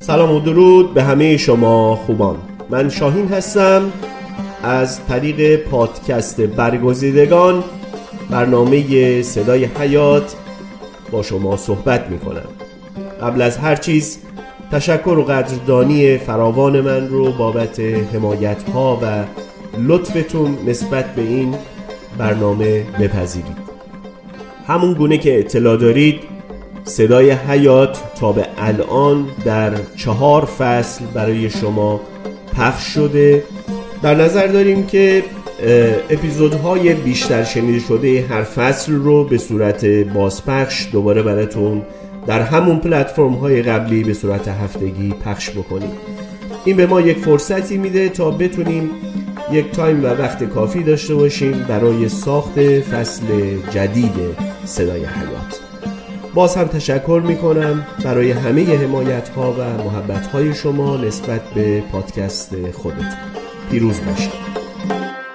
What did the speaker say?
سلام و درود به همه شما خوبان. من شاهین هستم از طریق پادکست برگزیدگان برنامه صدای حیات با شما صحبت می کنم قبل از هر چیز تشکر و قدردانی فراوان من رو بابت حمایت ها و لطفتون نسبت به این برنامه بپذیرید. همون گونه که اطلاع دارید صدای حیات تا به الان در چهار فصل برای شما پخش شده. در نظر داریم که اپیزودهای بیشتر شنیده شده هر فصل رو به صورت بازپخش دوباره براتون در همون پلتفرم های قبلی به صورت هفتگی پخش بکنیم. این به ما یک فرصتی میده تا بتونیم یک تایم و وقت کافی داشته باشیم برای ساخت فصل جدید صدای حیات. باز هم تشکر می کنم برای همه حمایت ها و محبت های شما نسبت به پادکست خودتون. پیروز باشید.